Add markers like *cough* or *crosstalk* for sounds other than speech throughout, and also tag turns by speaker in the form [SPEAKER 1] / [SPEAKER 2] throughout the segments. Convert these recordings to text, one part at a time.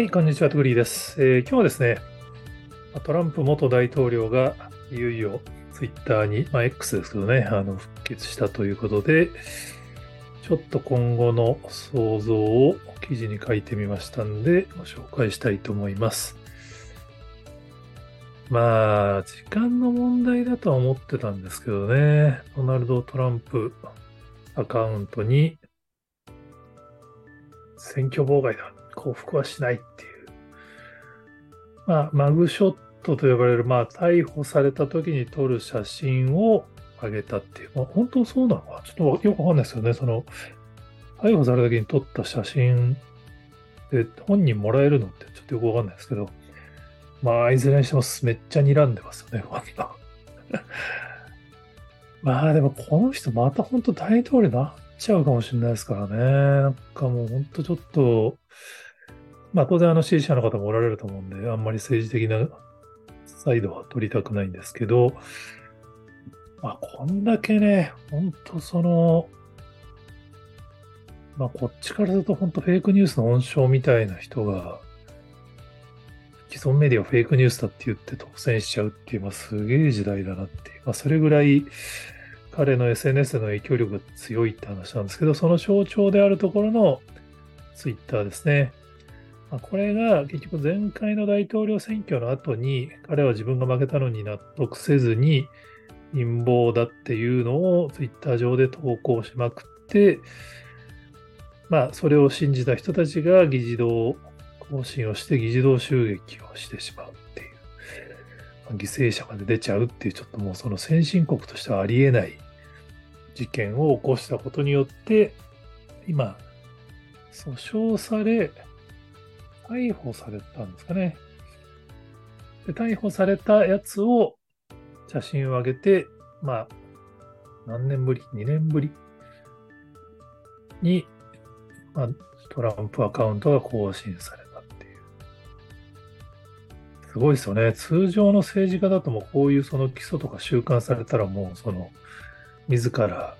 [SPEAKER 1] はい、こんにちは、トグリーです、えー今日はですね、トランプ元大統領がいよいよツイッターに、まあ、X ですけどね、あの復活したということで、ちょっと今後の想像を記事に書いてみましたんで、ご紹介したいと思います。まあ、時間の問題だとは思ってたんですけどね、ドナルド・トランプアカウントに選挙妨害だ、降伏はしないっていう。まあ、マグショットと呼ばれる、まあ、逮捕された時に撮る写真を上げたっていう。まあ、本当そうなのか？ちょっとよくわかんないですよね。その、逮捕された時に撮った写真で本人もらえるのってちょっとよくわかんないですけど、まあ、いずれにしてもめっちゃ睨んでますよね、こんな。*laughs* まあでもこの人また本当大統領になっちゃうかもしれないですからね。なんかもう本当ちょっと、まあ当然あの支持者の方もおられると思うんで、あんまり政治的なサイドは取りたくないんですけど、まあこんだけね、本当その、まあこっちからすると本当フェイクニュースの温床みたいな人が、既存メディアをフェイクニュースだって言って当選しちゃうっていう、まあすげえ時代だなっていう、まあそれぐらい彼の SNS の影響力が強いって話なんですけど、その象徴であるところのツイッターですね。まあこれが結局前回の大統領選挙の後に彼は自分が負けたのに納得せずに陰謀だっていうのをツイッター上で投稿しまくって、まあそれを信じた人たちが議事堂行進をして議事堂襲撃をしてしまうっていう、まあ犠牲者まで出ちゃうっていうちょっともうその先進国としてはありえない事件を起こしたことによって今訴訟され逮捕されたんですかねで逮捕されたやつを写真を上げてまあ何年ぶり ?2 年ぶり？に、まあ、トランプアカウントが更新されたっていう。すごいですよね。通常の政治家だともうこういうその起訴とか収監されたらもうその自ら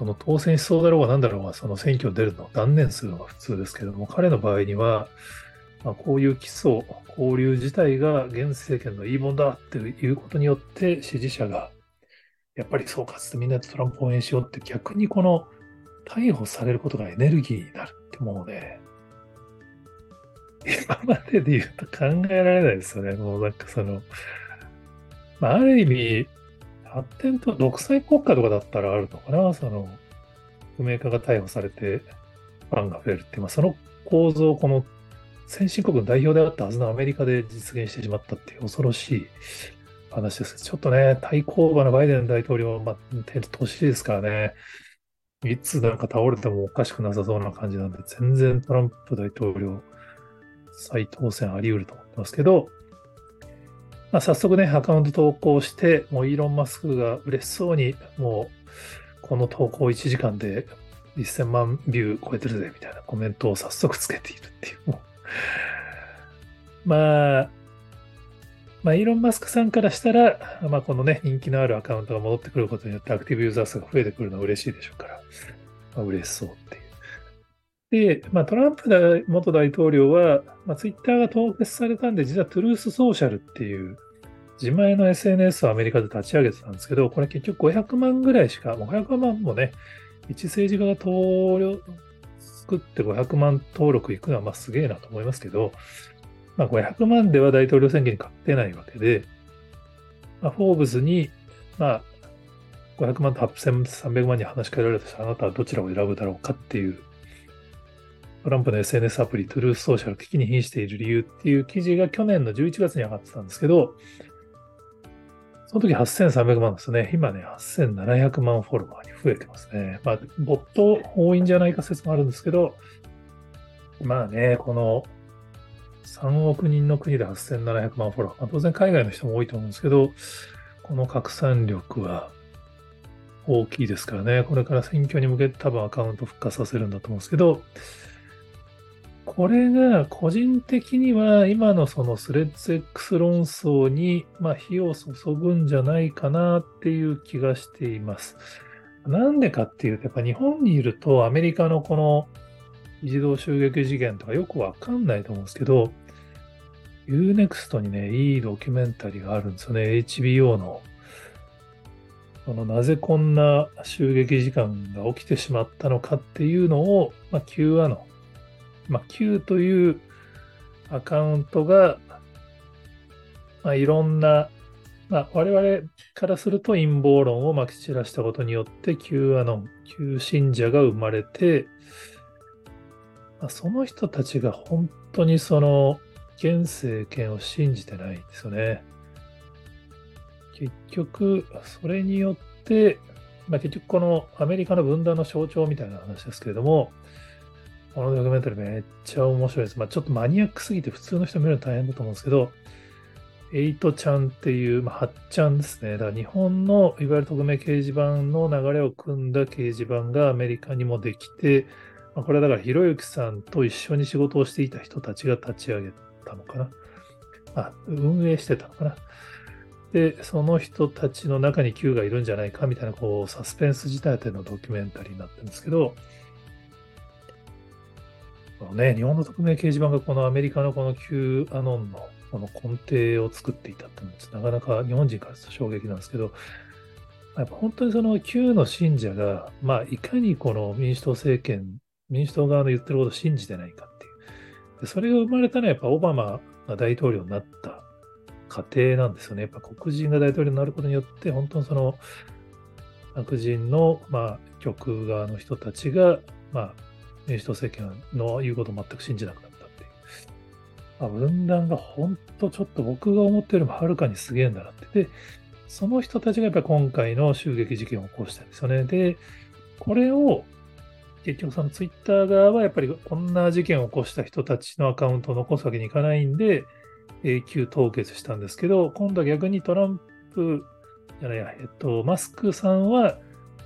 [SPEAKER 1] その当選しそうだろうが何だろうがその選挙に出るのを断念するのが普通ですけども彼の場合には、まあ、こういう起訴、交流自体が現政権の言い分だっていうことによって支持者がやっぱりそうかつてみんなでトランプを応援しようって逆にこの逮捕されることがエネルギーになるってもうね、*laughs* 今までで言うと考えられないですよね。もうなんかその、まあ、ある意味、発展と独裁国家とかだったらあるのかな、その、不明家が逮捕されてファンが増えるって、まあ、その構造をこの先進国の代表であったはずのアメリカで実現してしまったっていう恐ろしい話です。ちょっとね、対抗馬のバイデン大統領は、まあ、年ですからね、いつなんか倒れてもおかしくなさそうな感じなんで、全然トランプ大統領再当選あり得ると思ってますけど、まあ、早速ね、アカウント投稿して、もうイーロン・マスクが嬉しそうに、もうこの投稿1時間で1000万ビュー超えてるぜみたいなコメントを早速つけているっていう。*laughs* まあ、まあ、イーロン・マスクさんからしたら、まあ、このね、人気のあるアカウントが戻ってくることによってアクティブユーザー数が増えてくるのは嬉しいでしょうから、まあ、嬉しそうっていう。で、まあ、トランプ元大統領は、まあ、ツイッターが凍結されたんで、実はトゥルースソーシャルっていう自前の SNS をアメリカで立ち上げてたんですけど、これ結局500万ぐらいしか、もう500万もね、一政治家が登録作って500万登録いくのはまあすげえなと思いますけど、まあ、500万では大統領選挙に勝てないわけで、まあ、フォーブスに、まあ、500万と8300万に話しかけられるとしたら、あなたはどちらを選ぶだろうかっていう、トランプの SNS アプリ、トゥルースソーシャル危機に瀕している理由っていう記事が去年の11月に上がってたんですけど、その時8300万ですね。今ね、8700万フォロワーに増えてますね。まあ、ボット多いんじゃないか説もあるんですけど、まあね、この3億人の国で8700万フォロワー。まあ、当然海外の人も多いと思うんですけど、この拡散力は大きいですからね。これから選挙に向けて多分アカウント復活させるんだと思うんですけど、これが個人的には今のそのスレッズ X 論争に、まあ、火を注ぐんじゃないかなっていう気がしています。なんでかっていうと、やっぱ日本にいるとアメリカのこの自動襲撃事件とかよくわかんないと思うんですけど、Unext にね、いいドキュメンタリーがあるんですよね。HBO の。このなぜこんな襲撃時間が起きてしまったのかっていうのを、まあ、Q アノン、まあ、Q というアカウントが、まあ、いろんな、まあ、我々からすると陰謀論をまき散らしたことによって Q アノン、Q 信者が生まれて、まあ、その人たちが本当にその現政権を信じてないんですよね。結局、それによって、まあ、結局このアメリカの分断の象徴みたいな話ですけれども、このドキュメンタリーめっちゃ面白いです。まあ、ちょっとマニアックすぎて普通の人見るの大変だと思うんですけど、エイトちゃんっていう、まあ、8ちゃんですね。だから日本のいわゆる匿名掲示板の流れを組んだ掲示板がアメリカにもできて、まあ、これはだからひろゆきさんと一緒に仕事をしていた人たちが立ち上げたのかな。あ、運営してたのかな。で、その人たちの中に Q がいるんじゃないかみたいな、こう、サスペンス仕立てのドキュメンタリーになってるんですけど、このね、日本の匿名掲示板がこのアメリカのこの Q アノンのこの根底を作っていたってのは、なかなか日本人からすると衝撃なんですけど、やっぱ本当にその Q の信者が、まあ、いかにこの民主党政権、民主党側の言ってることを信じてないかっていう。でそれが生まれたのはやっぱオバマが大統領になった過程なんですよね。やっぱ黒人が大統領になることによって、本当にその白人の、まあ、極側の人たちが、まあ、民主党政権の言うことを全く信じなくなったっていう。あ、分断が本当ちょっと僕が思ってよりもはるかにすげえんだなって。で、その人たちがやっぱり今回の襲撃事件を起こしたんですよね。で、これを結局そのツイッター側はやっぱりこんな事件を起こした人たちのアカウントを残すわけにいかないんで、永久凍結したんですけど、今度は逆にトランプじゃないや、えっと、マスクさんは、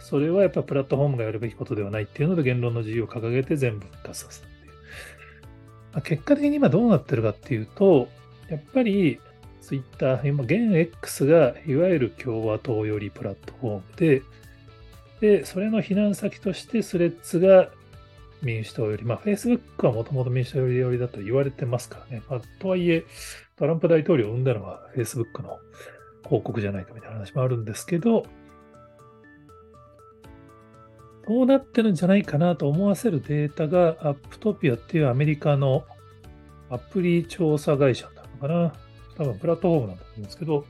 [SPEAKER 1] それはやっぱプラットフォームがやるべきことではないっていうので、言論の自由を掲げて全部復活させたっていう。まあ、結果的に今どうなってるかっていうと、やっぱりツイッター、今、現 X がいわゆる共和党よりプラットフォームで、で、それの避難先としてスレッズが民主党より、まあ、Facebook はもともと民主党よりだと言われてますからね。まあ、とはいえ、トランプ大統領を生んだのは Facebook の広告じゃないかみたいな話もあるんですけど、どうなってるんじゃないかなと思わせるデータが、アップトピアっていうアメリカのアプリ調査会社なのかな。多分プラットフォームなんだと思うんですけど、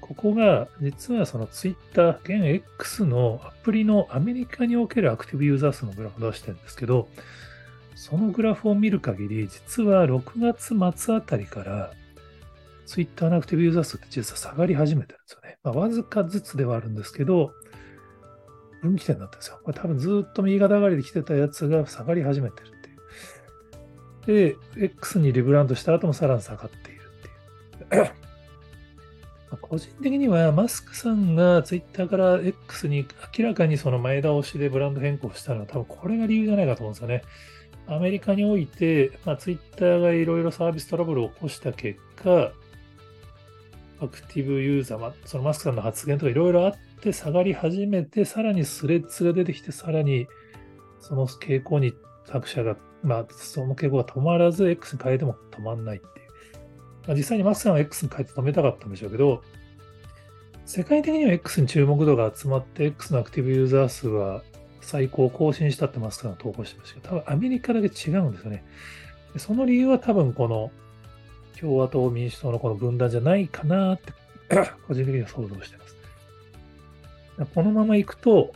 [SPEAKER 1] ここが実はその Twitter、現 X のアプリのアメリカにおけるアクティブユーザー数のグラフを出してるんですけど、そのグラフを見る限り、実は6月末あたりから Twitter のアクティブユーザー数って実は下がり始めてるんですよね。まあ、わずかずつではあるんですけど、分岐点だったんですよ。これ多分ずっと右肩上がりで来てたやつが下がり始めてるっていう。で、X にリブランドした後もさらに下がっているっていう。*coughs* 個人的にはマスクさんがツイッターから X に明らかにその前倒しでブランド変更したのは多分これが理由じゃないかと思うんですよね。アメリカにおいて、まあ、ツイッターがいろいろサービストラブルを起こした結果、アクティブユーザー、まあ、そのマスクさんの発言とかいろいろあって下がり始めて、さらにスレッズが出てきて、さらにその傾向に作者が、まあ、その傾向が止まらず、X に変えても止まんないっていう。まあ、実際にマスさんは X に変えて止めたかったんでしょうけど、世界的には X に注目度が集まって、X のアクティブユーザー数は最高更新したってマスクさんが投稿してましたけど、多分アメリカだけ違うんですよね。その理由は多分この共和党民主党のこの分断じゃないかなって *clears throat* 個人的には想像してます。このままいくと、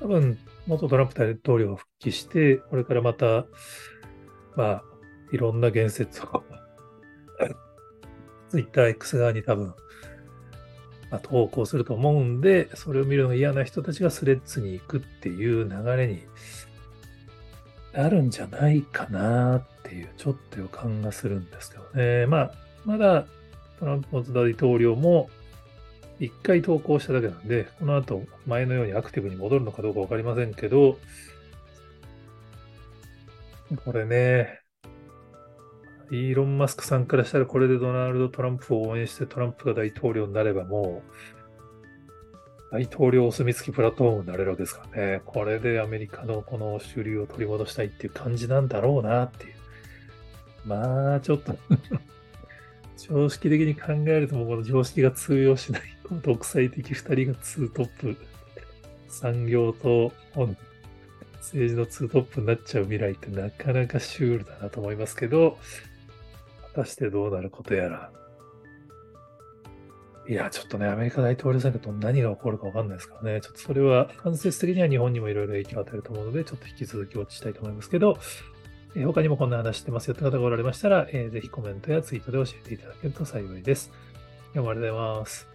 [SPEAKER 1] 多分元トランプ大統領が復帰して、これからまた、まあ、いろんな言説を *laughs* TwitterX 側に多分まあ、投稿すると思うんで、それを見るのが嫌な人たちがスレッズに行くっていう流れになるんじゃないかなっていう、ちょっと予感がするんですけどね。まあ、まだトランプ大統領も一回投稿しただけなんで、この後前のようにアクティブに戻るのかどうかわかりませんけど、これね、イーロン・マスクさんからしたらこれでドナルド・トランプを応援してトランプが大統領になればもう大統領お墨付きプラットフォームになれるわけですからね。これでアメリカのこの主流を取り戻したいっていう感じなんだろうなっていう。まあ、ちょっと常識的に考えるともうこの常識が通用しない、この独裁的二人がツートップ、産業と政治のツートップになっちゃう未来ってなかなかシュールだなと思いますけど、果たしてどうなることやら。いや、ちょっとね、アメリカ大統領選挙と何が起こるかわかんないですからね。ちょっとそれは間接的には日本にもいろいろ影響を与えると思うので、ちょっと引き続きウォッチしたいと思いますけど、え、他にもこんな話してますよって方がおられましたら、えー、ぜひコメントやツイートで教えていただけると幸いです。今日もありがとうございます。